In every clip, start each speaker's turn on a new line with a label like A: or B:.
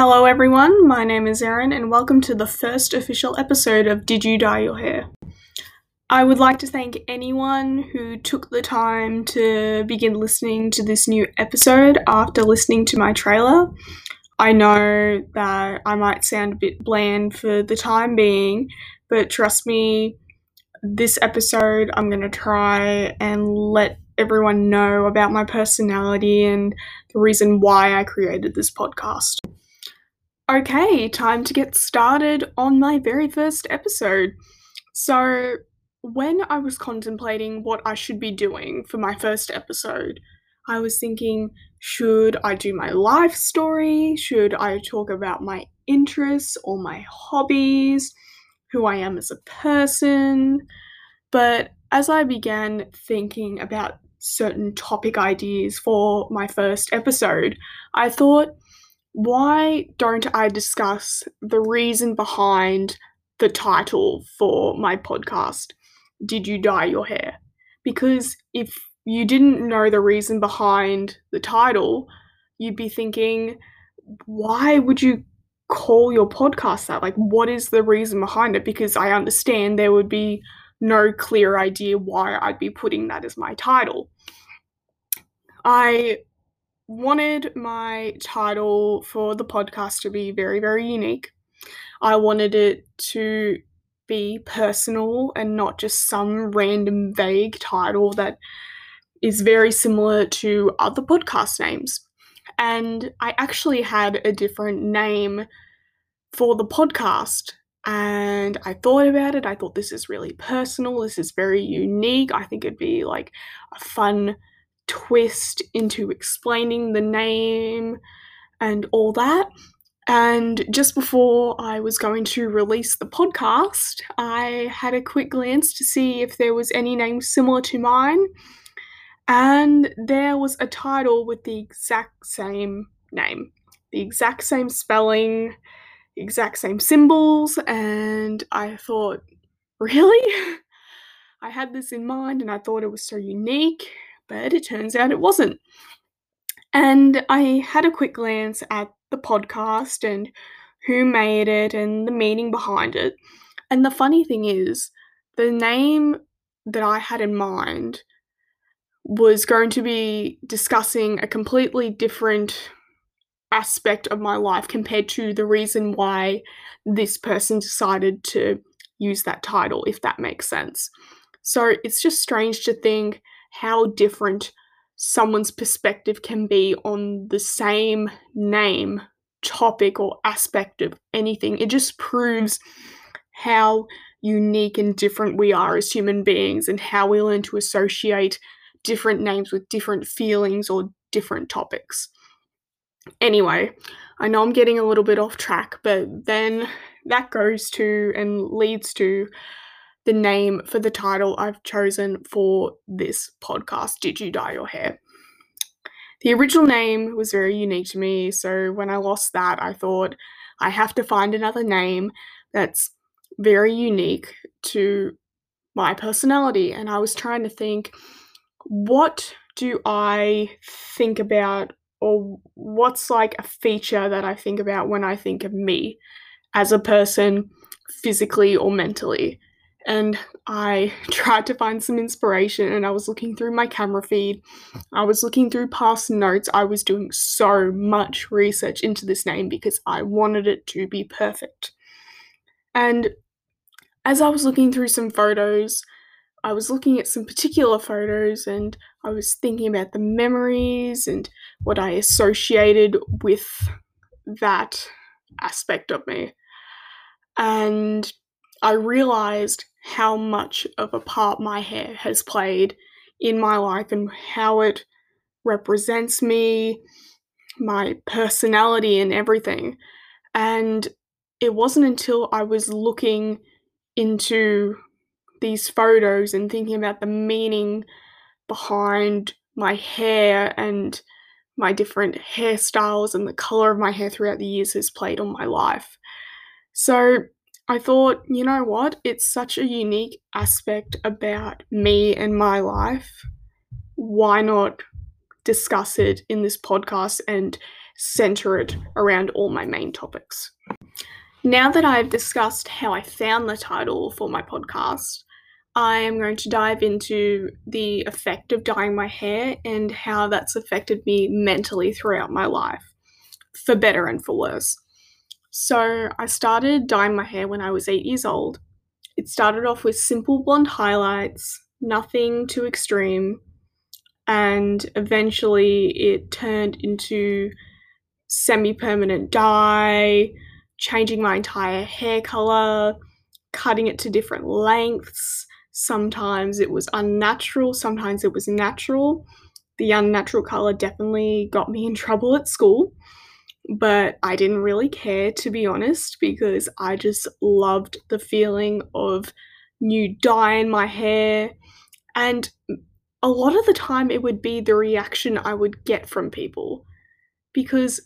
A: Hello, everyone. My name is Erin, and welcome to the first official episode of Did You Dye Your Hair? I would like to thank anyone who took the time to begin listening to this new episode after listening to my trailer. I know that I might sound a bit bland for the time being, but trust me, this episode I'm going to try and let everyone know about my personality and the reason why I created this podcast. Okay, time to get started on my very first episode. So, when I was contemplating what I should be doing for my first episode, I was thinking should I do my life story? Should I talk about my interests or my hobbies? Who I am as a person? But as I began thinking about certain topic ideas for my first episode, I thought, why don't I discuss the reason behind the title for my podcast? Did you dye your hair? Because if you didn't know the reason behind the title, you'd be thinking, why would you call your podcast that? Like, what is the reason behind it? Because I understand there would be no clear idea why I'd be putting that as my title. I wanted my title for the podcast to be very, very unique. I wanted it to be personal and not just some random vague title that is very similar to other podcast names. And I actually had a different name for the podcast. And I thought about it. I thought this is really personal. This is very unique. I think it'd be like a fun twist into explaining the name and all that. And just before I was going to release the podcast, I had a quick glance to see if there was any name similar to mine and there was a title with the exact same name, the exact same spelling, exact same symbols, and I thought, really? I had this in mind and I thought it was so unique, but it turns out it wasn't. And I had a quick glance at the podcast and who made it and the meaning behind it. And the funny thing is, the name that I had in mind was going to be discussing a completely different aspect of my life compared to the reason why this person decided to use that title, if that makes sense. So it's just strange to think how different someone's perspective can be on the same name, topic, or aspect of anything. It just proves how unique and different we are as human beings and how we learn to associate different names with different feelings or different topics. Anyway, I know I'm getting a little bit off track, but then that goes to and leads to the name for the title I've chosen for this podcast Did You Dye Your Hair? The original name was very unique to me, so when I lost that, I thought I have to find another name that's very unique to my personality. And I was trying to think what do I think about, or what's like a feature that I think about when I think of me as a person, physically or mentally? And I tried to find some inspiration and I was looking through my camera feed. I was looking through past notes. I was doing so much research into this name because I wanted it to be perfect. And as I was looking through some photos, I was looking at some particular photos and I was thinking about the memories and what I associated with that aspect of me. And I realized how much of a part my hair has played in my life and how it represents me, my personality, and everything. And it wasn't until I was looking into these photos and thinking about the meaning behind my hair and my different hairstyles and the color of my hair throughout the years has played on my life. So I thought, you know what? It's such a unique aspect about me and my life. Why not discuss it in this podcast and center it around all my main topics. Now that I've discussed how I found the title for my podcast, I am going to dive into the effect of dyeing my hair and how that's affected me mentally throughout my life, for better and for worse. So, I started dyeing my hair when I was eight years old. It started off with simple blonde highlights, nothing too extreme, and eventually it turned into semi permanent dye, changing my entire hair color, cutting it to different lengths Sometimes it was unnatural, sometimes it was natural. The unnatural color definitely got me in trouble at school, but I didn't really care to be honest because I just loved the feeling of new dye in my hair. And a lot of the time, it would be the reaction I would get from people because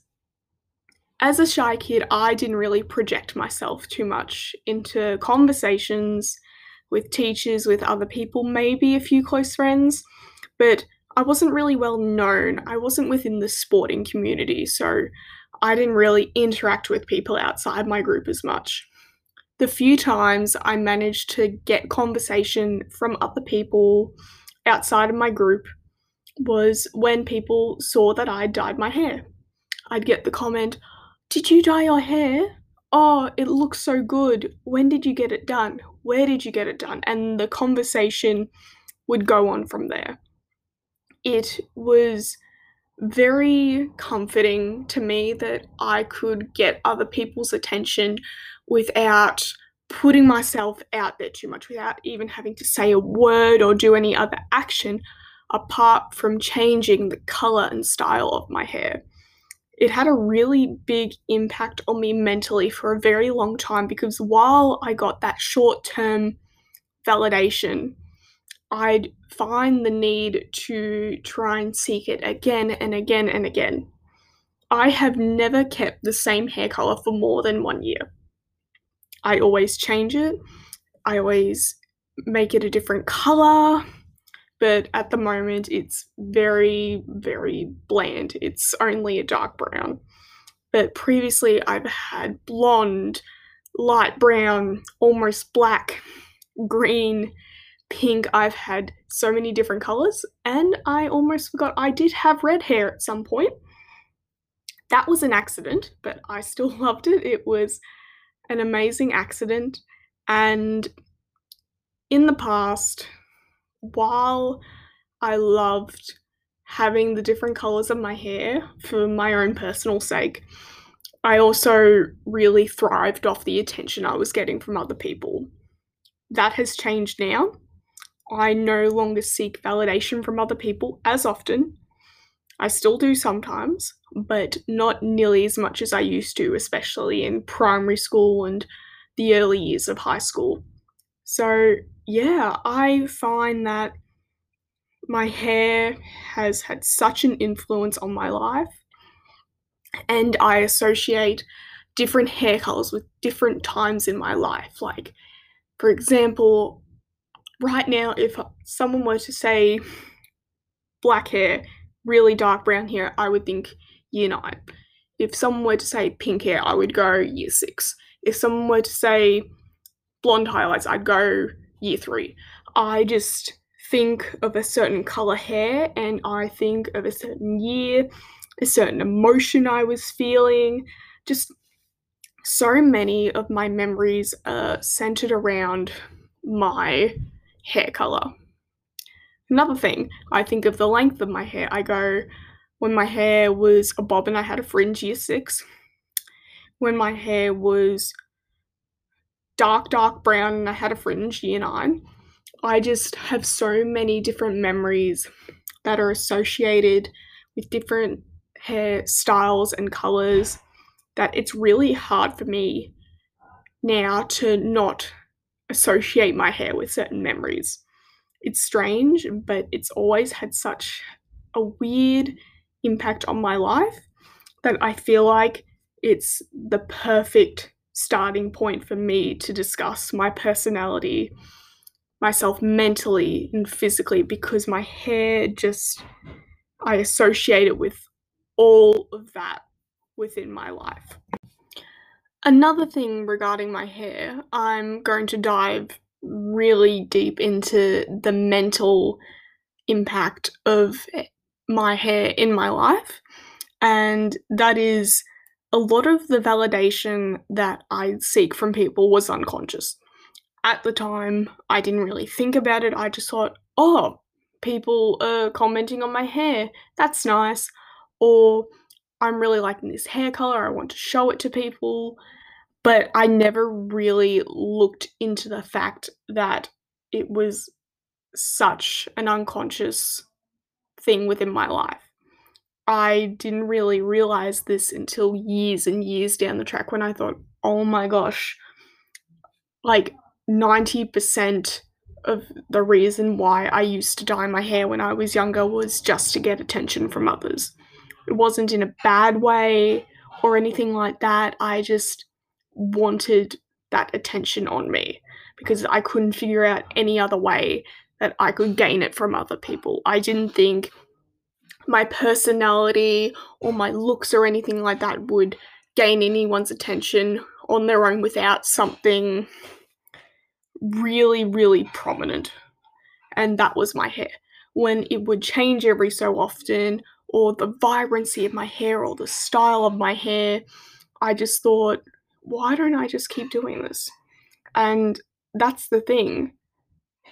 A: as a shy kid, I didn't really project myself too much into conversations with teachers, with other people, maybe a few close friends, but I wasn't really well known. I wasn't within the sporting community, so I didn't really interact with people outside my group as much. The few times I managed to get conversation from other people outside of my group was when people saw that I dyed my hair. I'd get the comment, Did you dye your hair? Oh, it looks so good. When did you get it done? Where did you get it done? And the conversation would go on from there. It was very comforting to me that I could get other people's attention without putting myself out there too much, without even having to say a word or do any other action apart from changing the color and style of my hair. It had a really big impact on me mentally for a very long time because while I got that short term validation, I'd find the need to try and seek it again and again and again. I have never kept the same hair color for more than one year. I always change it, I always make it a different color but at the moment it's very, very bland. It's only a dark brown. But previously I've had blonde, light brown, almost black, green, pink. I've had so many different colors, and I almost forgot I did have red hair at some point. That was an accident, but I still loved it. It was an amazing accident, and in the past, while I loved having the different colors of my hair for my own personal sake, I also really thrived off the attention I was getting from other people. That has changed now. I no longer seek validation from other people as often. I still do sometimes, but not nearly as much as I used to, especially in primary school and the early years of high school. So, yeah, I find that my hair has had such an influence on my life, and I associate different hair colors with different times in my life. Like, for example, right now, if someone were to say black hair, really dark brown hair, I would think year nine. If someone were to say pink hair, I would go year six. If someone were to say blonde highlights, I'd go year three. I just think of a certain color hair and I think of a certain year, a certain emotion I was feeling. Just so many of my memories are centered around my hair color. Another thing, I think of the length of my hair. I go, when my hair was a bob and I had a fringe year six, when my hair was dark, dark brown and I had a fringe year nine. I just have so many different memories that are associated with different hair styles and colors that it's really hard for me now to not associate my hair with certain memories. It's strange, but it's always had such a weird impact on my life that I feel like it's the perfect starting point for me to discuss my personality, myself mentally and physically, because my hair just, I associate it with all of that within my life. Another thing regarding my hair, I'm going to dive really deep into the mental impact of my hair in my life, and that is a lot of the validation that I seek from people was unconscious. At the time, I didn't really think about it. I just thought, oh, people are commenting on my hair. That's nice. Or I'm really liking this hair color. I want to show it to people. But I never really looked into the fact that it was such an unconscious thing within my life. I didn't really realize this until years and years down the track when I thought, oh my gosh, like 90% of the reason why I used to dye my hair when I was younger was just to get attention from others. It wasn't in a bad way or anything like that. I just wanted that attention on me because I couldn't figure out any other way that I could gain it from other people. I didn't think my personality or my looks or anything like that would gain anyone's attention on their own without something really, really prominent. And that was my hair. When it would change every so often, or the vibrancy of my hair, or the style of my hair, I just thought, why don't I just keep doing this? And that's the thing.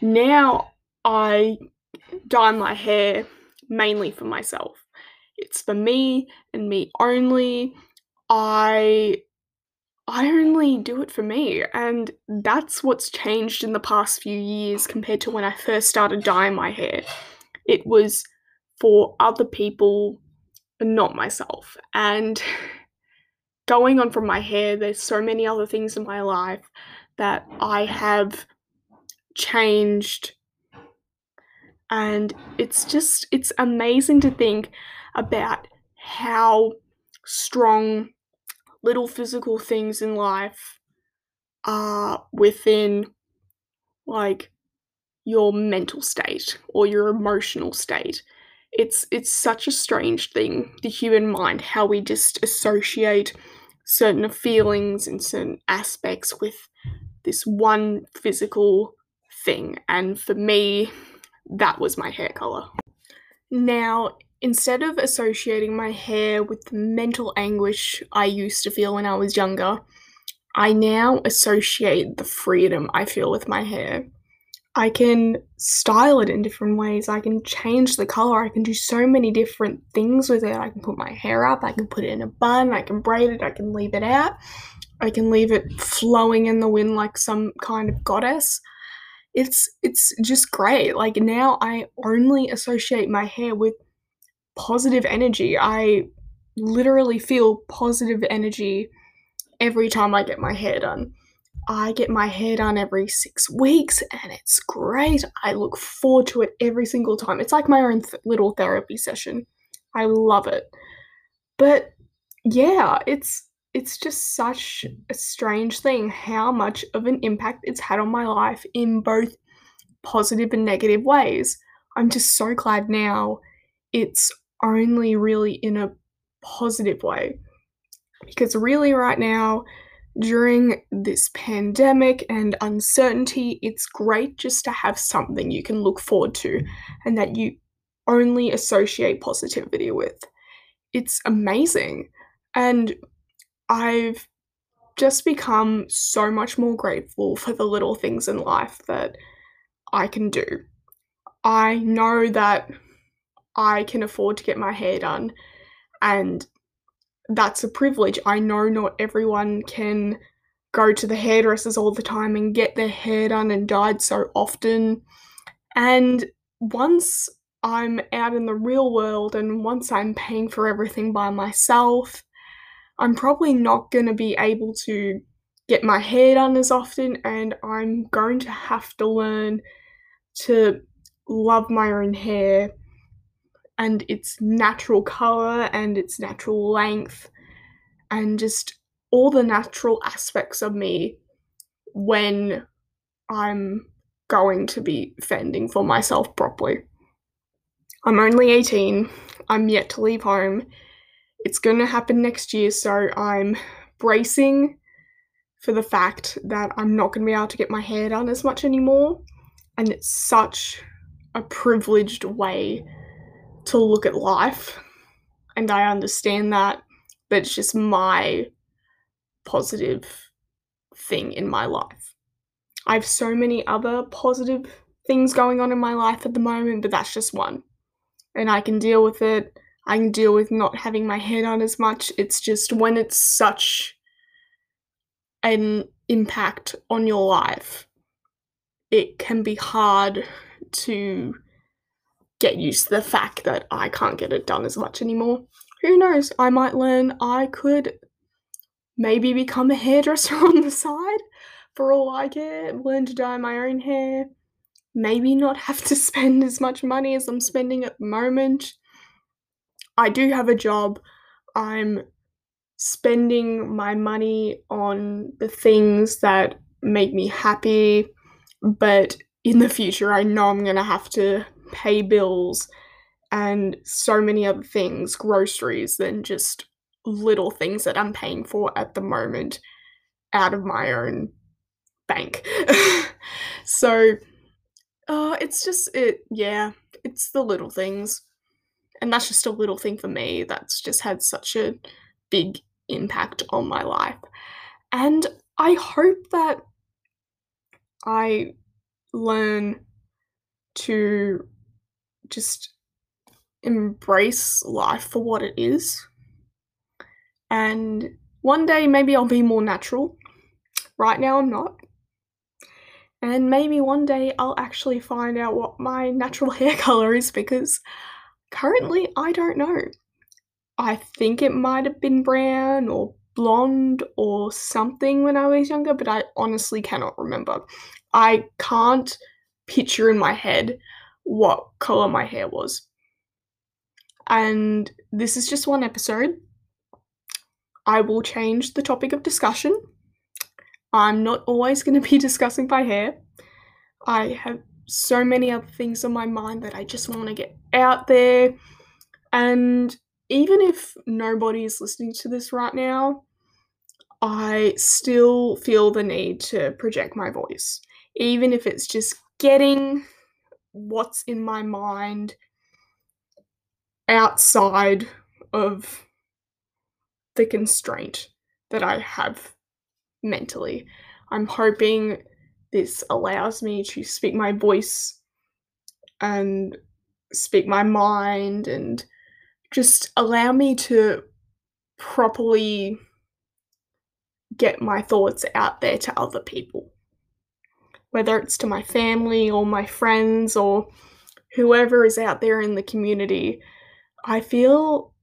A: Now I dye my hair mainly for myself. It's for me and me only. I I only do it for me, and that's what's changed in the past few years compared to when I first started dyeing my hair. It was for other people, and not myself. And going on from my hair, there's so many other things in my life that I have changed. And it's just, it's amazing to think about how strong little physical things in life are within like your mental state or your emotional state. It's it's such a strange thing, the human mind, how we just associate certain feelings and certain aspects with this one physical thing. And for me, that was my hair color. Now, instead of associating my hair with the mental anguish I used to feel when I was younger, I now associate the freedom I feel with my hair. I can style it in different ways. I can change the color. I can do so many different things with it. I can put my hair up. I can put it in a bun. I can braid it. I can leave it out. I can leave it flowing in the wind like some kind of goddess. It's it's just great. Like now I only associate my hair with positive energy. I literally feel positive energy every time I get my hair done. I get my hair done every six weeks and it's great. I look forward to it every single time. It's like my own th- little therapy session. I love it. But yeah, it's it's just such a strange thing how much of an impact it's had on my life in both positive and negative ways. I'm just so glad now it's only really in a positive way. Because really, right now, during this pandemic and uncertainty, it's great just to have something you can look forward to and that you only associate positivity with. It's amazing. And I've just become so much more grateful for the little things in life that I can do. I know that I can afford to get my hair done and that's a privilege. I know not everyone can go to the hairdressers all the time and get their hair done and dyed so often. And once I'm out in the real world and once I'm paying for everything by myself, I'm probably not going to be able to get my hair done as often, and I'm going to have to learn to love my own hair and its natural color and its natural length and just all the natural aspects of me when I'm going to be fending for myself properly. I'm only 18, I'm yet to leave home. It's going to happen next year, so I'm bracing for the fact that I'm not going to be able to get my hair done as much anymore. And it's such a privileged way to look at life. And I understand that, but it's just my positive thing in my life. I have so many other positive things going on in my life at the moment, but that's just one. And I can deal with it. I can deal with not having my hair done as much. It's just when it's such an impact on your life, it can be hard to get used to the fact that I can't get it done as much anymore. Who knows? I might learn I could maybe become a hairdresser on the side for all I care, learn to dye my own hair, maybe not have to spend as much money as I'm spending at the moment. I do have a job. I'm spending my money on the things that make me happy, but in the future, I know I'm going to have to pay bills and so many other things, groceries, than just little things that I'm paying for at the moment out of my own bank. so uh, it's just it yeah, it's the little things. And that's just a little thing for me that's just had such a big impact on my life. And I hope that I learn to just embrace life for what it is. And one day maybe I'll be more natural. Right now I'm not. And maybe one day I'll actually find out what my natural hair color is because currently I don't know. I think it might have been brown or blonde or something when I was younger, but I honestly cannot remember. I can't picture in my head what color my hair was. And this is just one episode. I will change the topic of discussion. I'm not always going to be discussing my hair. I have so many other things on my mind that I just want to get out there. And even if nobody is listening to this right now, I still feel the need to project my voice, even if it's just getting what's in my mind outside of the constraint that I have mentally. I'm hoping this allows me to speak my voice and speak my mind and just allow me to properly get my thoughts out there to other people. Whether it's to my family or my friends or whoever is out there in the community, I feel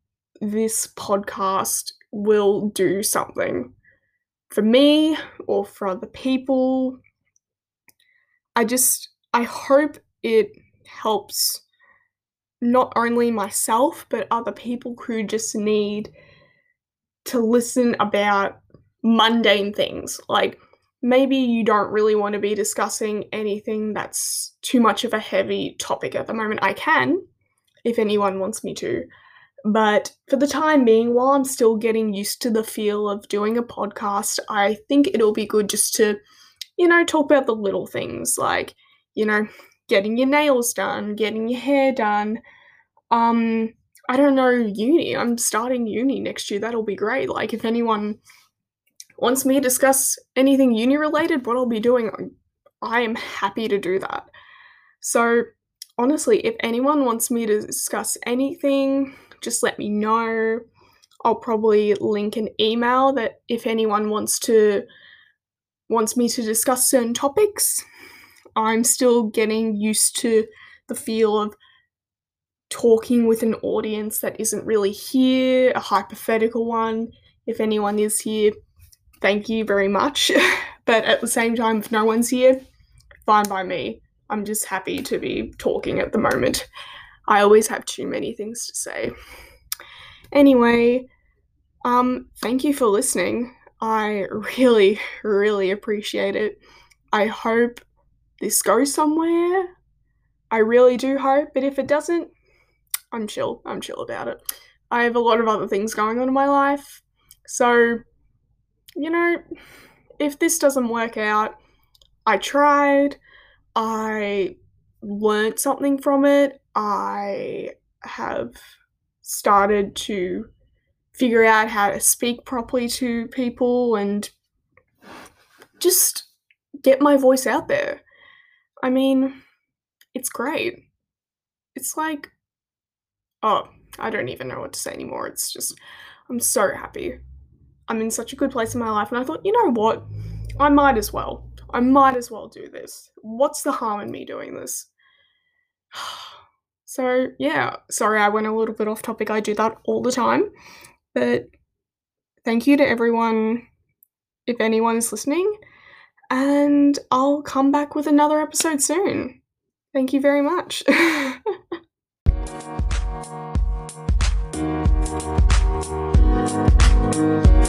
A: this podcast will do something for me or for other people. I just, I hope it helps not only myself, but other people who just need to listen about mundane things. Like maybe you don't really want to be discussing anything that's too much of a heavy topic at the moment. I can, if anyone wants me to. But for the time being, while I'm still getting used to the feel of doing a podcast, I think it'll be good just to, you know, talk about the little things like, you know, getting your nails done, getting your hair done. Um, I don't know, uni. I'm starting uni next year. That'll be great. Like, if anyone wants me to discuss anything uni related, what I'll be doing, I am happy to do that. So, honestly, if anyone wants me to discuss anything, just let me know. I'll probably link an email that if anyone wants to wants me to discuss certain topics, I'm still getting used to the feel of talking with an audience that isn't really here, a hypothetical one. If anyone is here, thank you very much. but at the same time, if no one's here, fine by me. I'm just happy to be talking at the moment. I always have too many things to say. Anyway, um, thank you for listening. I really, really appreciate it. I hope this goes somewhere. I really do hope, but if it doesn't, I'm chill. I'm chill about it. I have a lot of other things going on in my life. So, you know, if this doesn't work out, I tried, I learned something from it, I have started to figure out how to speak properly to people and just get my voice out there. I mean, it's great. It's like, oh, I don't even know what to say anymore. It's just, I'm so happy. I'm in such a good place in my life. And I thought, you know what? I might as well. I might as well do this. What's the harm in me doing this? So, yeah, sorry I went a little bit off topic. I do that all the time. But thank you to everyone, if anyone is listening. And I'll come back with another episode soon. Thank you very much.